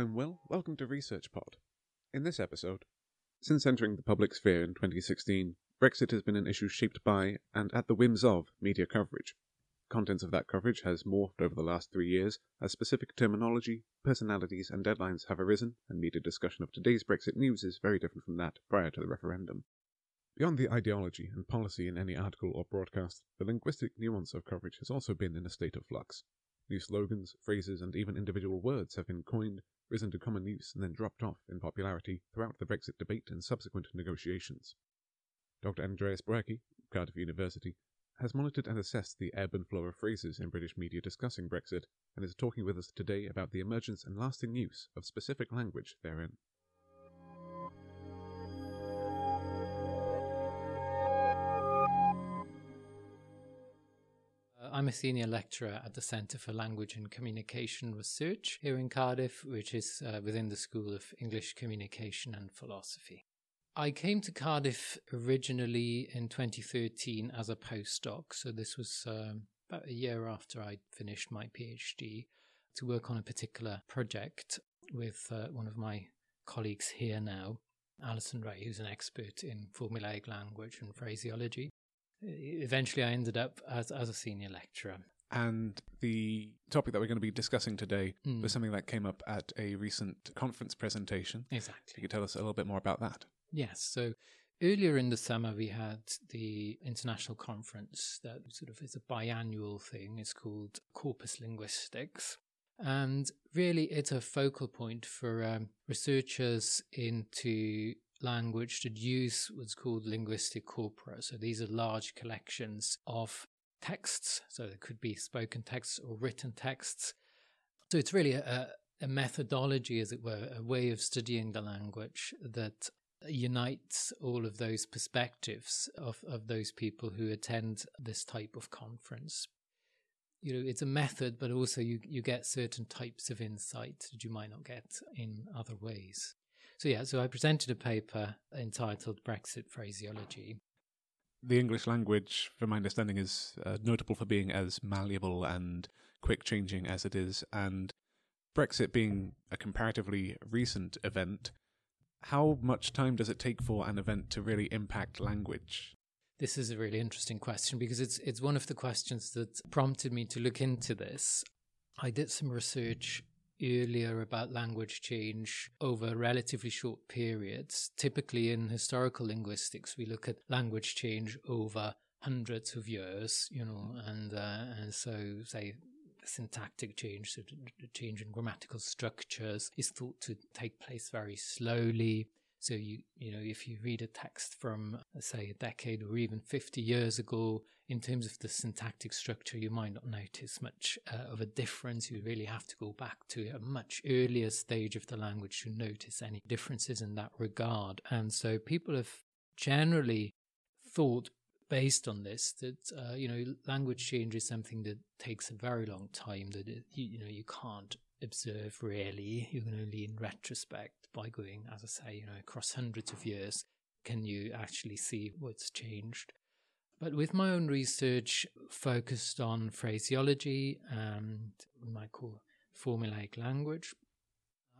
I'm Will. Welcome to Research Pod. In this episode, since entering the public sphere in 2016, Brexit has been an issue shaped by and at the whims of media coverage. Contents of that coverage has morphed over the last three years as specific terminology, personalities, and deadlines have arisen, and media discussion of today's Brexit news is very different from that prior to the referendum. Beyond the ideology and policy in any article or broadcast, the linguistic nuance of coverage has also been in a state of flux. New slogans, phrases, and even individual words have been coined, risen to common use, and then dropped off in popularity throughout the Brexit debate and subsequent negotiations. Dr. Andreas Buerki, Cardiff University, has monitored and assessed the ebb and flow of phrases in British media discussing Brexit and is talking with us today about the emergence and lasting use of specific language therein. I'm a senior lecturer at the Centre for Language and Communication Research here in Cardiff, which is uh, within the School of English Communication and Philosophy. I came to Cardiff originally in 2013 as a postdoc, so this was um, about a year after I'd finished my PhD to work on a particular project with uh, one of my colleagues here now, Alison Wray, who's an expert in formulaic language and phraseology eventually I ended up as, as a senior lecturer. And the topic that we're going to be discussing today Mm. was something that came up at a recent conference presentation. Exactly. You could tell us a little bit more about that. Yes. So earlier in the summer, we had the international conference that sort of is a biannual thing. It's called Corpus Linguistics. And really, it's a focal point for um, researchers into language that use what's called linguistic corpora. So these are large collections of texts. So it could be spoken texts or written texts. So it's really a, a methodology, as it were, a way of studying the language that unites all of those perspectives of, of those people who attend this type of conference. You know, it's a method, but also you, you get certain types of insight that you might not get in other ways. So, yeah, so I presented a paper entitled Brexit Phraseology. The English language, from my understanding, is uh, notable for being as malleable and quick changing as it is. And Brexit being a comparatively recent event, how much time does it take for an event to really impact language? This is a really interesting question because it's it's one of the questions that prompted me to look into this. I did some research earlier about language change over relatively short periods. Typically, in historical linguistics, we look at language change over hundreds of years, you know, and uh, and so say syntactic change, so change in grammatical structures, is thought to take place very slowly. So you you know if you read a text from say a decade or even 50 years ago in terms of the syntactic structure you might not notice much uh, of a difference. You really have to go back to a much earlier stage of the language to notice any differences in that regard. And so people have generally thought based on this that uh, you know language change is something that takes a very long time that it, you, you know you can't observe really. You can only in retrospect by going as i say you know across hundreds of years can you actually see what's changed but with my own research focused on phraseology and we might call formulaic language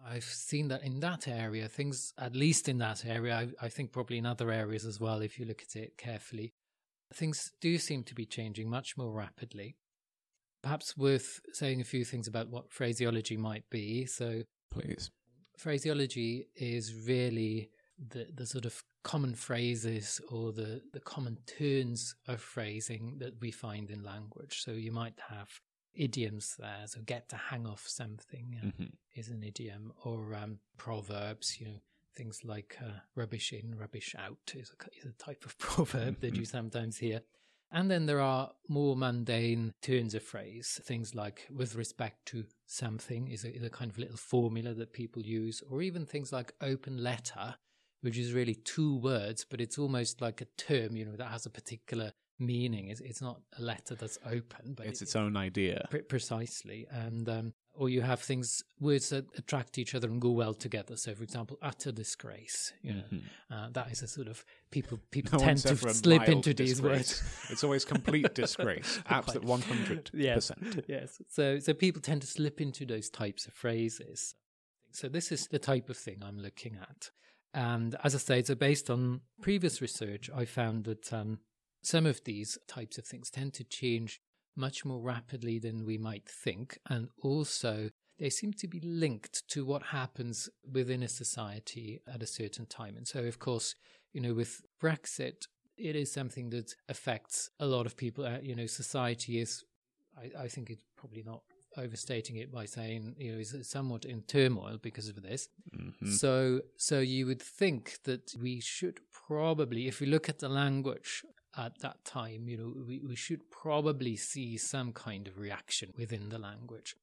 I've seen that in that area, things, at least in that area, I, I think probably in other areas as well, if you look at it carefully, things do seem to be changing much more rapidly. Perhaps worth saying a few things about what phraseology might be. So, Please. Phraseology is really the, the sort of common phrases or the, the common turns of phrasing that we find in language. So, you might have idioms there, so get to hang off something uh, Mhm. is an idiom, or um, proverbs, you know, things like uh, rubbish in, rubbish out is a, is a type of proverb that you sometimes hear. And then there are more mundane turns of phrase, things like with respect to something is a, is a kind of little formula that people use, or even things like open letter, which is really two words, but it's almost like a term, you know, that has a particular meaning. It's, it's not a letter that's open, but It's it- its own idea. Pre- precisely and um, or you have things words that attract each other and go well together so for example utter disgrace you know Mhm. uh, that is a sort of people people No tend to slip into these words It's always complete disgrace. Absolute 100%. yes yes so so people tend to slip into those types of phrases So this is the type of thing I'm looking at. And as I say, so based on previous research, I found that um, some of these types of things tend to change much more rapidly than we might think. And also, they seem to be linked to what happens within a society at a certain time. And so, of course, you know, with Brexit, it is something that affects a lot of people. Uh, you know, society is, I, I think it's probably not overstating it by saying you know is somewhat in turmoil because of this. Mm-hmm. So so you would think that we should probably, if we look at the language at that time, you know, we, we should probably see some kind of reaction within the language.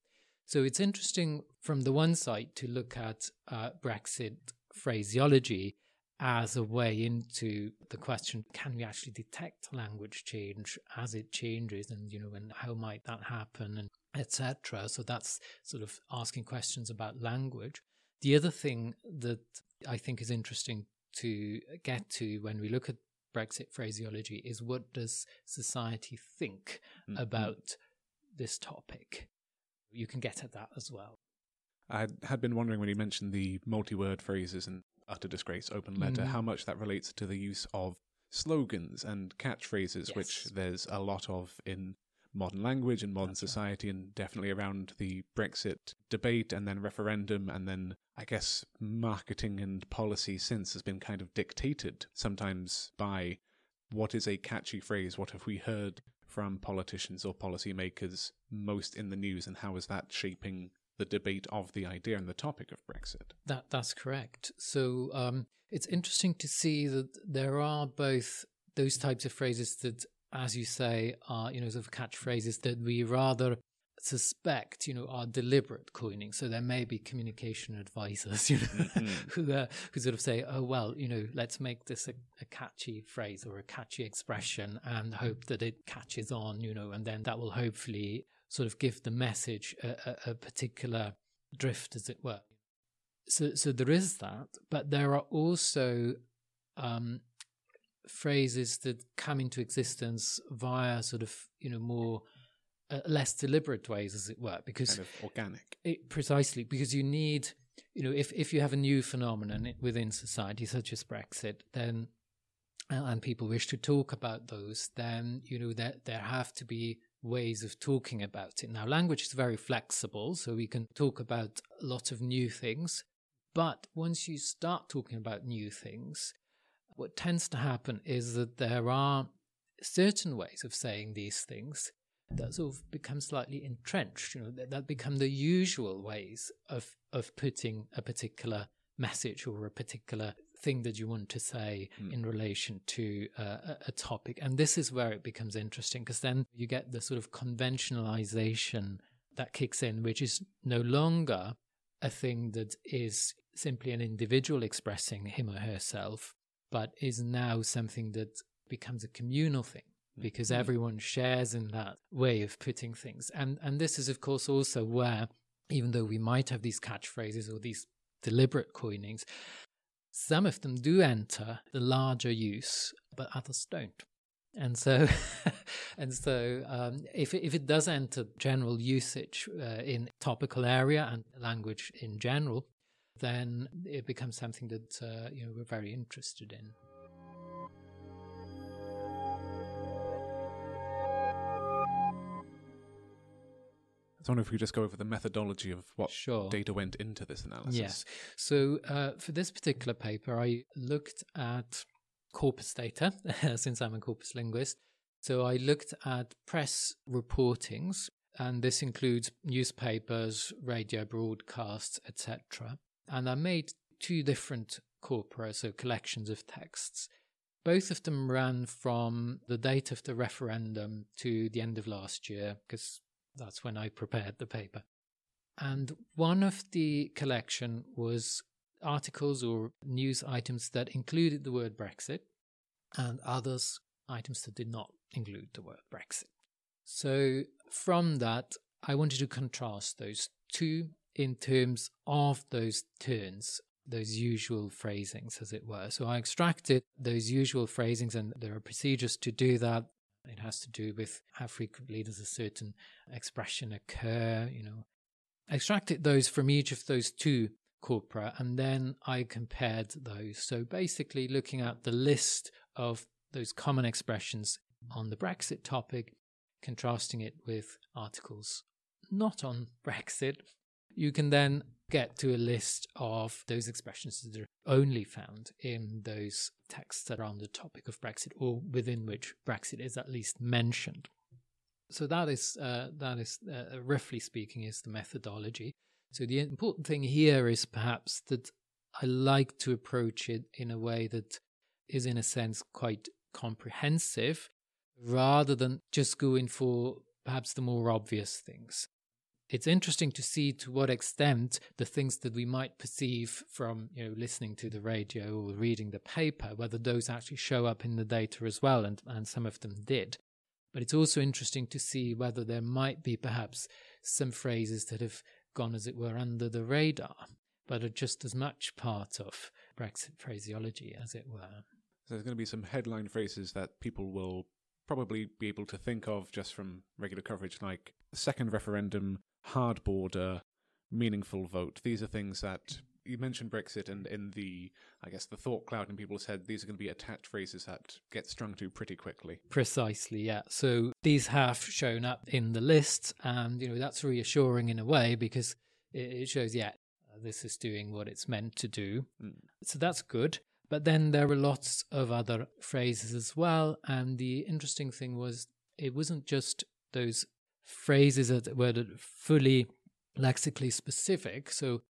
So it's interesting from the one side to look at uh, Brexit phraseology as a way into the question can we actually detect language change as it changes? And you know and how might that happen and etc so that's sort of asking questions about language. The other thing that i think is interesting to get to when we look at Brexit phraseology is what does society think mm-hmm. about this topic? You can get at that as well. I had been wondering when you mentioned the multi word phrases and utter disgrace, open letter, mm. how much that relates to the use of slogans and catchphrases, yes. which there's a lot of in modern language and modern That's society, right. and definitely around the Brexit debate and then referendum, and then I guess marketing and policy since has been kind of dictated sometimes by what is a catchy phrase, what have we heard from politicians or policymakers most in the news, and how is that shaping the debate of the idea and the topic of Brexit. That that's correct. So um, it's interesting to see that there are both those types of phrases that as you say, are, you know, sort of catchphrases that we rather suspect, you know, are deliberate coining. So there may be communication advisors, you know, mm-hmm. who uh, who sort of say, "Oh well, you know, let's make this a, a, catchy phrase or a catchy expression and hope that it catches on, you know, and then that will hopefully sort of give the message a, a, a particular drift, as it were." So, so there is that, but there are also um, phrases that come into existence via sort of you know more uh, less deliberate ways, as it were, because kind of organic. It, precisely because you need you know if if you have a new phenomenon within society such as Brexit, then uh, and people wish to talk about those, then you know that there, there have to be ways of talking about it. Now, language is very flexible, so we can talk about a lot of new things. But once you start talking about new things, what tends to happen is that there are certain ways of saying these things that sort of become slightly entrenched, you know, that, that become the usual ways of, of putting a particular message or a particular thing that you want to say mm. in relation to uh, a, a, topic. And this is where it becomes interesting because then you get the sort of conventionalization that kicks in, which is no longer a thing that is simply an individual expressing him or herself, but is now something that becomes a communal thing because mm-hmm. everyone shares in that way of putting things. And and this is of course also where even though we might have these catchphrases or these deliberate coinings, some of them do enter the larger use, but others don't. And so, and so, um, if it, if it does enter general usage uh, in topical area and language in general, then it becomes something that uh, you know we're very interested in. I wonder if we could just go over the methodology of what sure. data went into this analysis. Yes. So uh, for this particular paper, I looked at corpus data, since I'm a corpus linguist. So I looked at press reportings, and this includes newspapers, radio broadcasts, etc and I made two different corpora, so collections of texts. Both of them ran from the date of the referendum to the end of last year, because that's when I prepared the paper. And one of the collection was articles or news items that included the word Brexit, and others items that did not include the word Brexit. So from that, I wanted to contrast those two in terms of those turns, those usual phrasings, as it were. So I extracted those usual phrasings, and there are procedures to do that. It has to do with how frequently does a certain expression occur, you know. I extracted those from each of those two corpora, and then I compared those. So basically, looking at the list of those common expressions on the Brexit topic, contrasting it with articles not on Brexit, you can then get to a list of those expressions that are only found in those texts that are on the topic of Brexit or within which Brexit is at least mentioned. So that is uh, that is uh, roughly speaking is the methodology. So the important thing here is perhaps that I like to approach it in a way that is in a sense quite comprehensive rather than just going for perhaps the more obvious things it's interesting to see to what extent the things that we might perceive from you know listening to the radio or reading the paper whether those actually show up in the data as well and and some of them did. But it's also interesting to see whether there might be perhaps some phrases that have gone as it were under the radar but are just as much part of brexit phraseology as it were. So there's going to be some headline phrases that people will probably be able to think of just from regular coverage like second referendum hard border, meaningful vote. These are things that you mentioned Brexit, and in the, I guess, the thought cloud in people's head, these are going to be attached phrases that get strung to pretty quickly. Precisely, yeah. So these have shown up in the list, and you know that's reassuring in a way because it shows, yeah, this is doing what it's meant to do. Mm. So that's good. But then there were lots of other phrases as well, and the interesting thing was it wasn't just those phrases that were fully lexically specific, so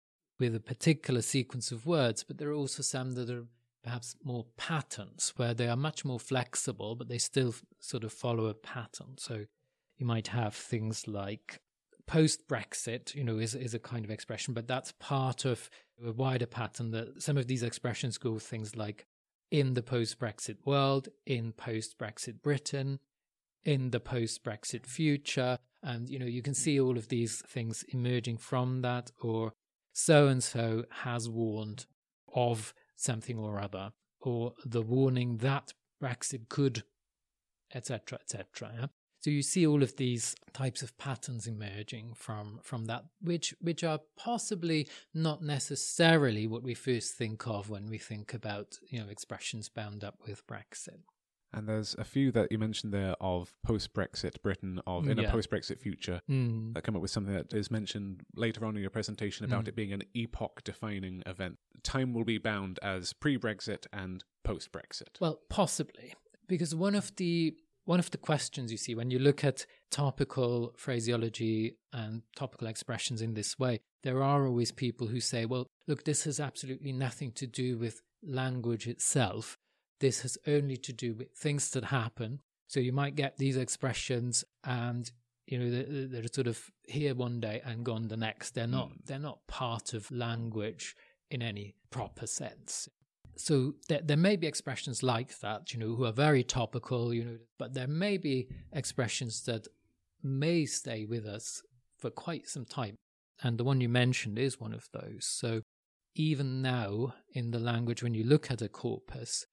with a particular sequence of words, but there are also some that are perhaps more patterns where they are much more flexible, but they still sort of follow a pattern. So you might have things like post Brexit, you know, is, is a kind of expression, but that's part of a wider pattern that some of these expressions go things like in the post Brexit world, in post Brexit Britain, in the post Brexit future. And, you know, you can see all of these things emerging from that, or so and so has warned of something or other, or the warning that Brexit could, etc., etc. Yeah? So you see all of these types of patterns emerging from from that, which which are possibly not necessarily what we first think of when we think about you know expressions bound up with Brexit. And there's a few that you mentioned there of post Brexit Britain, of in yeah. a post Brexit future, mm. that come up with something that is mentioned later on in your presentation about mm. it being an epoch defining event. Time will be bound as pre Brexit and post Brexit. Well, possibly. Because one of the one of the questions you see when you look at topical phraseology and topical expressions in this way, there are always people who say, well, look, this has absolutely nothing to do with language itself. This has only to do with things that happen. So you might get these expressions and you know they're, they're sort of here one day and gone the next. They're not mm. they're not part of language in any proper sense. So there, there may be expressions like that, you know, who are very topical, you know, but there may be expressions that may stay with us for quite some time. And the one you mentioned is one of those. So even now in the language, when you look at a corpus,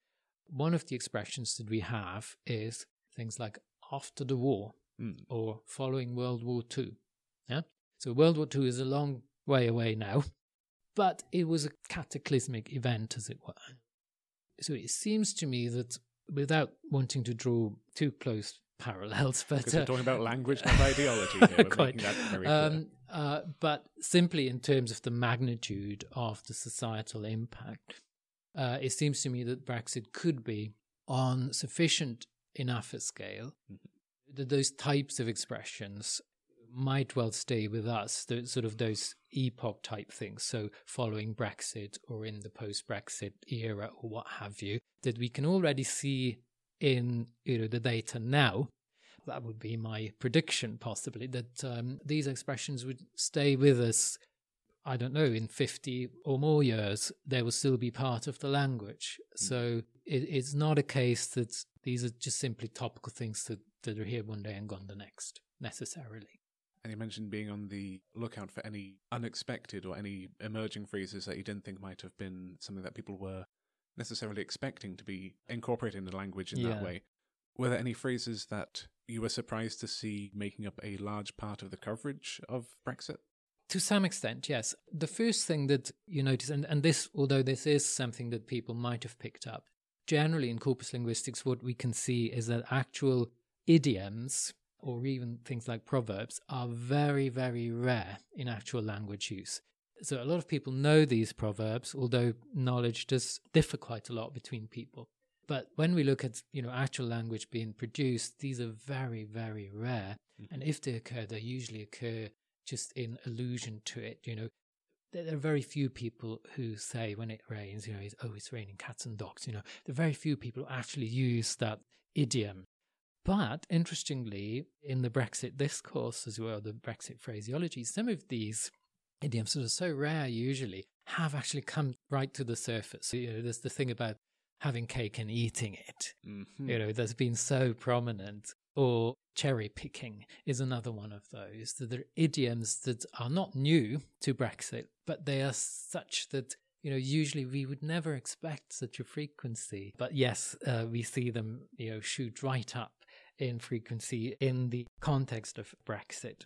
one of the expressions that we have is things like after the war mm. or following World War II. Yeah. So World War II is a long way away now, but it was a cataclysmic event, as it were. So it seems to me that without wanting to draw too close parallels, but because uh, we're talking about language, not ideology. Here. quite. Um, uh, but simply in terms of the magnitude of the societal impact, uh, it seems to me that Brexit could be on sufficient enough a scale mm-hmm. that those types of expressions might well stay with us, the, sort of those epoch type things. So, following Brexit or in the post Brexit era or what have you, that we can already see in you know the data now. That would be my prediction, possibly, that um, these expressions would stay with us I don't know, in 50 or more years, they will still be part of the language. Mm. So it, it's not a case that these are just simply topical things that, that are here one day and gone the next, necessarily. And you mentioned being on the lookout for any unexpected or any emerging phrases that you didn't think might have been something that people were necessarily expecting to be incorporated in the language in yeah. that way. Were there any phrases that you were surprised to see making up a large part of the coverage of Brexit? To some extent, yes. The first thing that you notice, and, and this, although this is something that people might have picked up, generally in corpus linguistics, what we can see is that actual idioms or even things like proverbs are very, very rare in actual language use. So a lot of people know these proverbs, although knowledge does differ quite a lot between people. But when we look at you know actual language being produced, these are very, very rare. Mm-hmm. And if they occur, they usually occur just in allusion to it. You know, there are very few people who say when it rains, you know, oh, it's raining cats and dogs. You know, there are very few people who actually use that idiom. But interestingly, in the Brexit discourse as well, the Brexit phraseology, some of these idioms that are so rare usually have actually come right to the surface. So, you know, there's the thing about having cake and eating it. Mm-hmm. You know, that's been so prominent or cherry picking is another one of those. That are idioms that are not new to Brexit, but they are such that you know usually we would never expect such a frequency. But yes, uh, we see them you know shoot right up in frequency in the context of Brexit.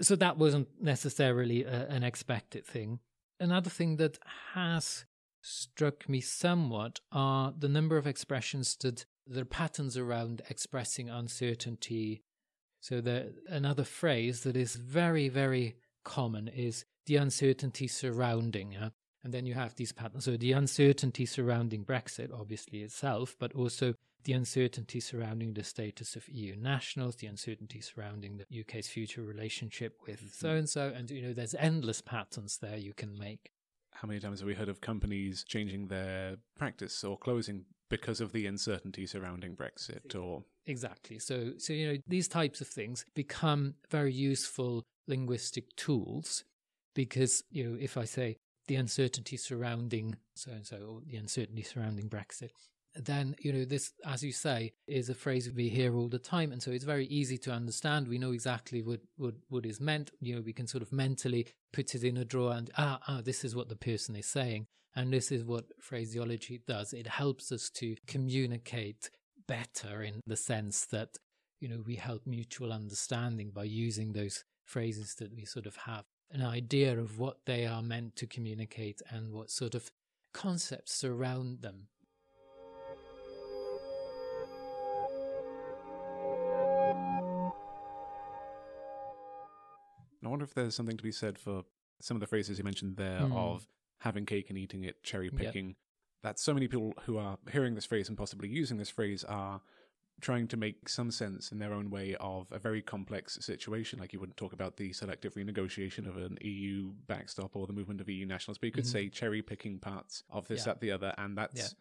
So that wasn't necessarily a, an expected thing. Another thing that has struck me somewhat are the number of expressions that there are patterns around expressing uncertainty. So the another phrase that is very, very common is the uncertainty surrounding. Uh, and then you have these patterns. So the uncertainty surrounding Brexit, obviously itself, but also the uncertainty surrounding the status of EU nationals, the uncertainty surrounding the UK's future relationship with so and so, and you know, there's endless patterns there you can make. How many times have we heard of companies changing their practice or closing because of the uncertainty surrounding Brexit or exactly. So so you know these types of things become very useful linguistic tools because you know if i say the uncertainty surrounding so and so or the uncertainty surrounding brexit then you know this as you say is a phrase we hear all the time and so it's very easy to understand we know exactly what what, what is meant you know we can sort of mentally put it in a drawer and ah, ah this is what the person is saying and this is what phraseology does. It helps us to communicate better in the sense that, you know, we help mutual understanding by using those phrases that we sort of have an idea of what they are meant to communicate and what sort of concepts surround them. Wonder if there's something to be said for some of the phrases you mentioned there mm. of having cake and eating it, cherry picking. Yep. That so many people who are hearing this phrase and possibly using this phrase are trying to make some sense in their own way of a very complex situation. Like you wouldn't talk about the selective renegotiation of an EU backstop or the movement of EU nationals, but you could mm-hmm. say cherry picking parts of this, yeah. that, the other, and that's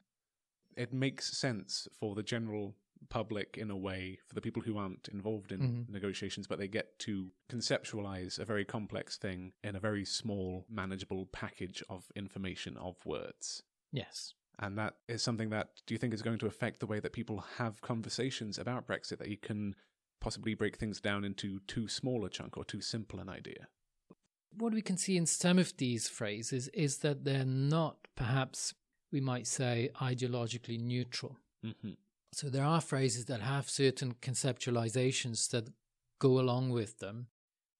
yeah. it makes sense for the general public in a way for the people who aren't involved in mm-hmm. negotiations, but they get to conceptualize a very complex thing in a very small, manageable package of information, of words. Yes. And that is something that do you think is going to affect the way that people have conversations about Brexit, that you can possibly break things down into too small a chunk or too simple an idea? What we can see in some of these phrases is that they're not, perhaps, we might say, ideologically neutral. Mm-hmm. So there are phrases that have certain conceptualizations that go along with them.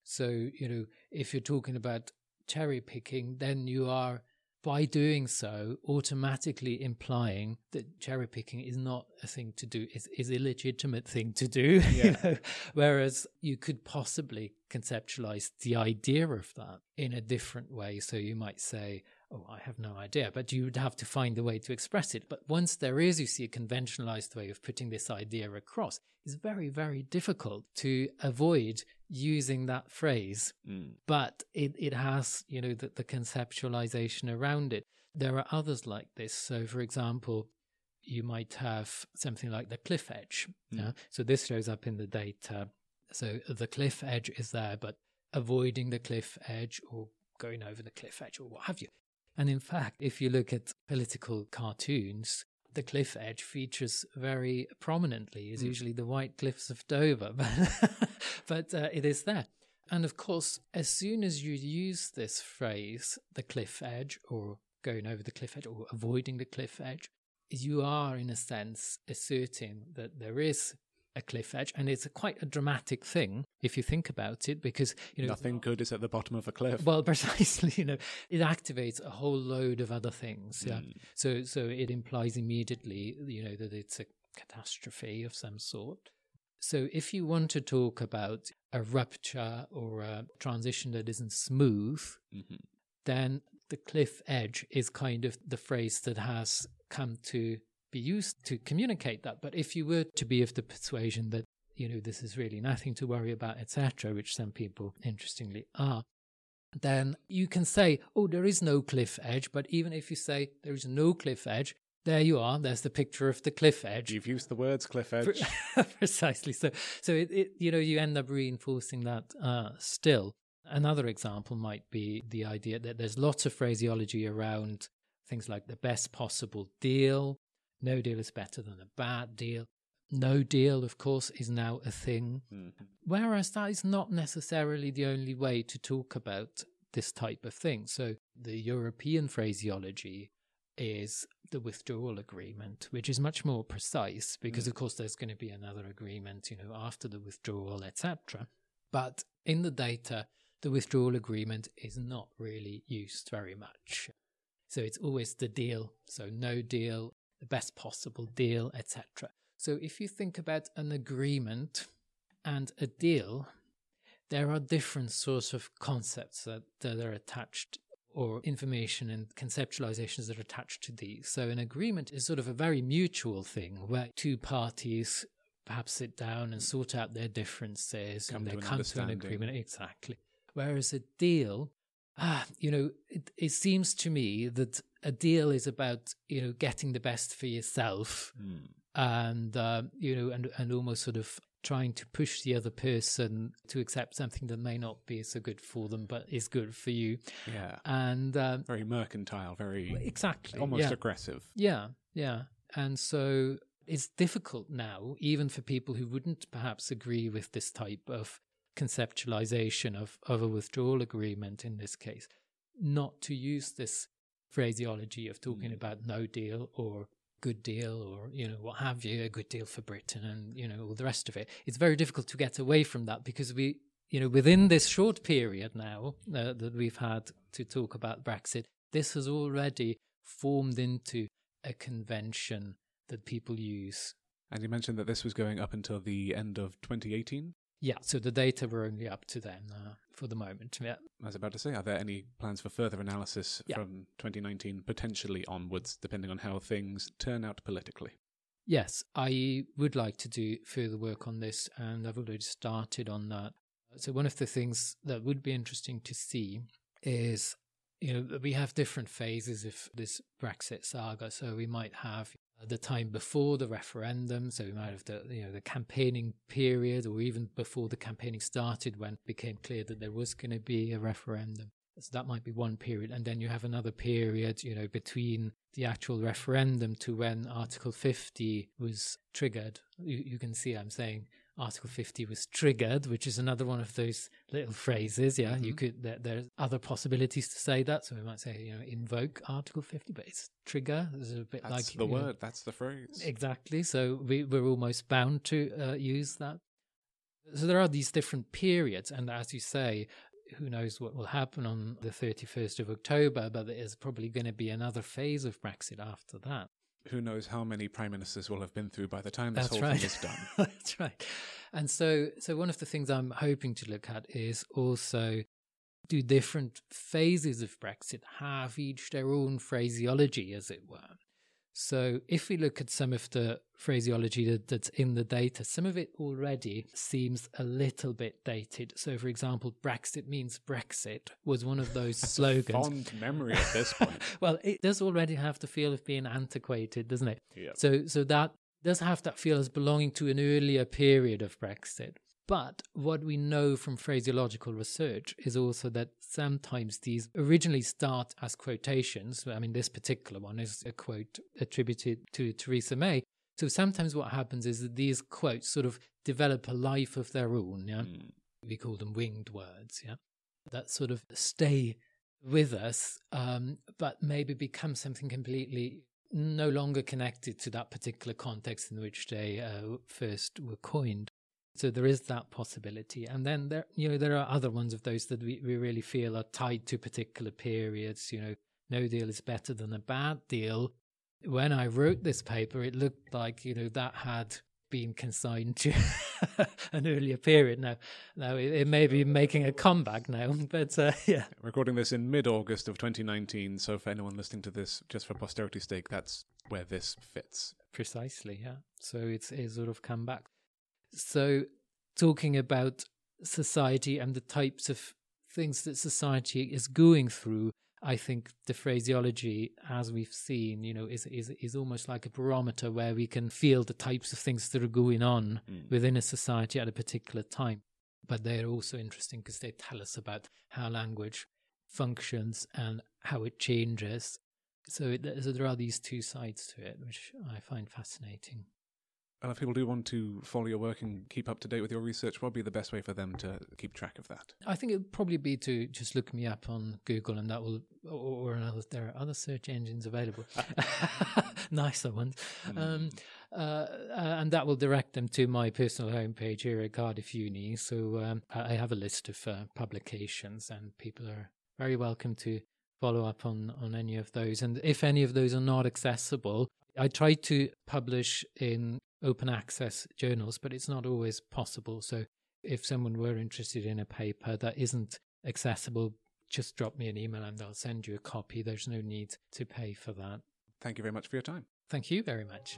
So, you know, if you're talking about cherry picking, then you are, by doing so, automatically implying that cherry picking is not a thing to do, is, is a legitimate thing to do. Yeah. You know? Whereas you could possibly conceptualize the idea of that in a different way. So you might say, Oh, I have no idea, but you would have to find a way to express it. But once there is, you see, a conventionalized way of putting this idea across, it's very, very difficult to avoid using that phrase. Mm. But it, it has, you know, the, the conceptualization around it. There are others like this. So, for example, you might have something like the cliff edge. Mm. Yeah? So this shows up in the data. So the cliff edge is there, but avoiding the cliff edge or going over the cliff edge or what have you and in fact, if you look at political cartoons, the cliff edge features very prominently. Is mm. usually the white cliffs of Dover, but, but uh, it is there. And of course, as soon as you use this phrase, the cliff edge, or going over the cliff edge, or avoiding the cliff edge, you are, in a sense, asserting that there is a cliff edge, and it's a quite a dramatic thing if you think about it, because you know nothing good is at the bottom of a cliff. Well, precisely, you know, it activates a whole load of other things. Yeah, mm. so so it implies immediately, you know, that it's a catastrophe of some sort. So if you want to talk about a rupture or a transition that isn't smooth, mm-hmm. then the cliff edge is kind of the phrase that has come to be used to communicate that. But if you were to be of the persuasion that, you know, this is really nothing to worry about, etc., which some people interestingly are, then you can say, oh, there is no cliff edge. But even if you say there is no cliff edge, there you are. There's the picture of the cliff edge. You've used the words cliff edge. Precisely. So, so it, it, you know, you end up reinforcing that uh, still. Another example might be the idea that there's lots of phraseology around things like the best possible deal, no deal is better than a bad deal. No deal, of course, is now a thing. Mm-hmm. Whereas that is not necessarily the only way to talk about this type of thing. So the European phraseology is the withdrawal agreement, which is much more precise because, mm. of course, there's going to be another agreement, you know, after the withdrawal, etc. But in the data, the withdrawal agreement is not really used very much. So it's always the deal. So no deal, the best possible deal, etc. So if you think about an agreement and a deal, there are different sorts of concepts that, that are attached or information and conceptualizations that are attached to these. So an agreement is sort of a very mutual thing where two parties perhaps sit down and sort out their differences come and they come to an agreement. Exactly. Whereas a deal ah, you know, it, it, seems to me that a deal is about you know getting the best for yourself, mm. and uh, you know, and and almost sort of trying to push the other person to accept something that may not be so good for them, but is good for you. Yeah, and um, very mercantile, very exactly, almost yeah. aggressive. Yeah, yeah, and so it's difficult now, even for people who wouldn't perhaps agree with this type of conceptualization of, of a withdrawal agreement in this case, not to use this phraseology of talking mm. about no deal or good deal or you know what have you a good deal for britain and you know all the rest of it. It's very difficult to get away from that because we you know within this short period now uh, that we've had to talk about brexit this has already formed into a convention that people use. And you mentioned that this was going up until the end of 2018 yeah, so the data were only up to then uh, for the moment. Yeah. I was about to say, are there any plans for further analysis yeah. from 2019 potentially onwards, depending on how things turn out politically? Yes, I would like to do further work on this, and I've already started on that. So, one of the things that would be interesting to see is you know, we have different phases of this Brexit saga. So we might have Uh, the time before the referendum. So we might have the you know the campaigning period, or even before the campaigning started, when it became clear that there was going to be a referendum. So that might be one period, and then you have another period, you know, between the actual referendum to when Article 50 was triggered. You, you can see I'm saying Article 50 was triggered, which is another one of those little phrases. Yeah, mm-hmm. you could, there, there's other possibilities to say that. So we might say, you know, invoke Article 50, but it's trigger. It's a bit that's like the word, know, that's the phrase. Exactly. So we, we're almost bound to uh, use that. So there are these different periods. And as you say, who knows what will happen on the 31st of October, but there's probably going to be another phase of Brexit after that who knows how many prime ministers will have been through by the time this That's whole right. thing is done. That's right. And so, so one of the things I'm hoping to look at is also do different phases of Brexit have each their own phraseology, as it were. So if we look at some of the phraseology that, that's in the data, some of it already seems a little bit dated. So, for example, Brexit means Brexit was one of those slogans. fond memory at this point. well, it does already have the feel of being antiquated, doesn't it? Yeah. So, so that does have that feel as belonging to an earlier period of Brexit. But what we know from phraseological research is also that sometimes these originally start as quotations. I mean, this particular one is a quote attributed to Theresa May. So sometimes what happens is that these quotes sort of develop a life of their own. Yeah, mm. we call them winged words. Yeah, that sort of stay with us, um, but maybe become something completely no longer connected to that particular context in which they uh, first were coined. So there is that possibility. And then there, you know, there are other ones of those that we, we really feel are tied to particular periods. You know, no deal is better than a bad deal. When I wrote this paper, it looked like, you know, that had been consigned to an earlier period now. Now it, it, may be making a comeback now, but uh, yeah. Recording this in mid-August of 2019, so for anyone listening to this, just for posterity's sake, that's where this fits. Precisely, yeah. So it's, it's sort of come back. So, talking about society and the types of things that society is going through, I think the phraseology, as we've seen, you know, is is is almost like a barometer where we can feel the types of things that are going on mm. within a society at a particular time. But they're also interesting because they tell us about how language functions and how it changes. So, it, so there are these two sides to it, which I find fascinating. And if people do want to follow your work and keep up to date with your research, what would be the best way for them to keep track of that? I think it would probably be to just look me up on Google, and that will, or, or another, there are other search engines available, nicer ones, mm. um, uh, uh, and that will direct them to my personal homepage here at Cardiff Uni. So um, I have a list of uh, publications, and people are very welcome to follow up on on any of those. And if any of those are not accessible, I try to publish in open access journals, but it's not always possible. So if someone were interested in a paper that isn't accessible, just drop me an email and I'll send you a copy. There's no need to pay for that. Thank you very much for your time. Thank you very much.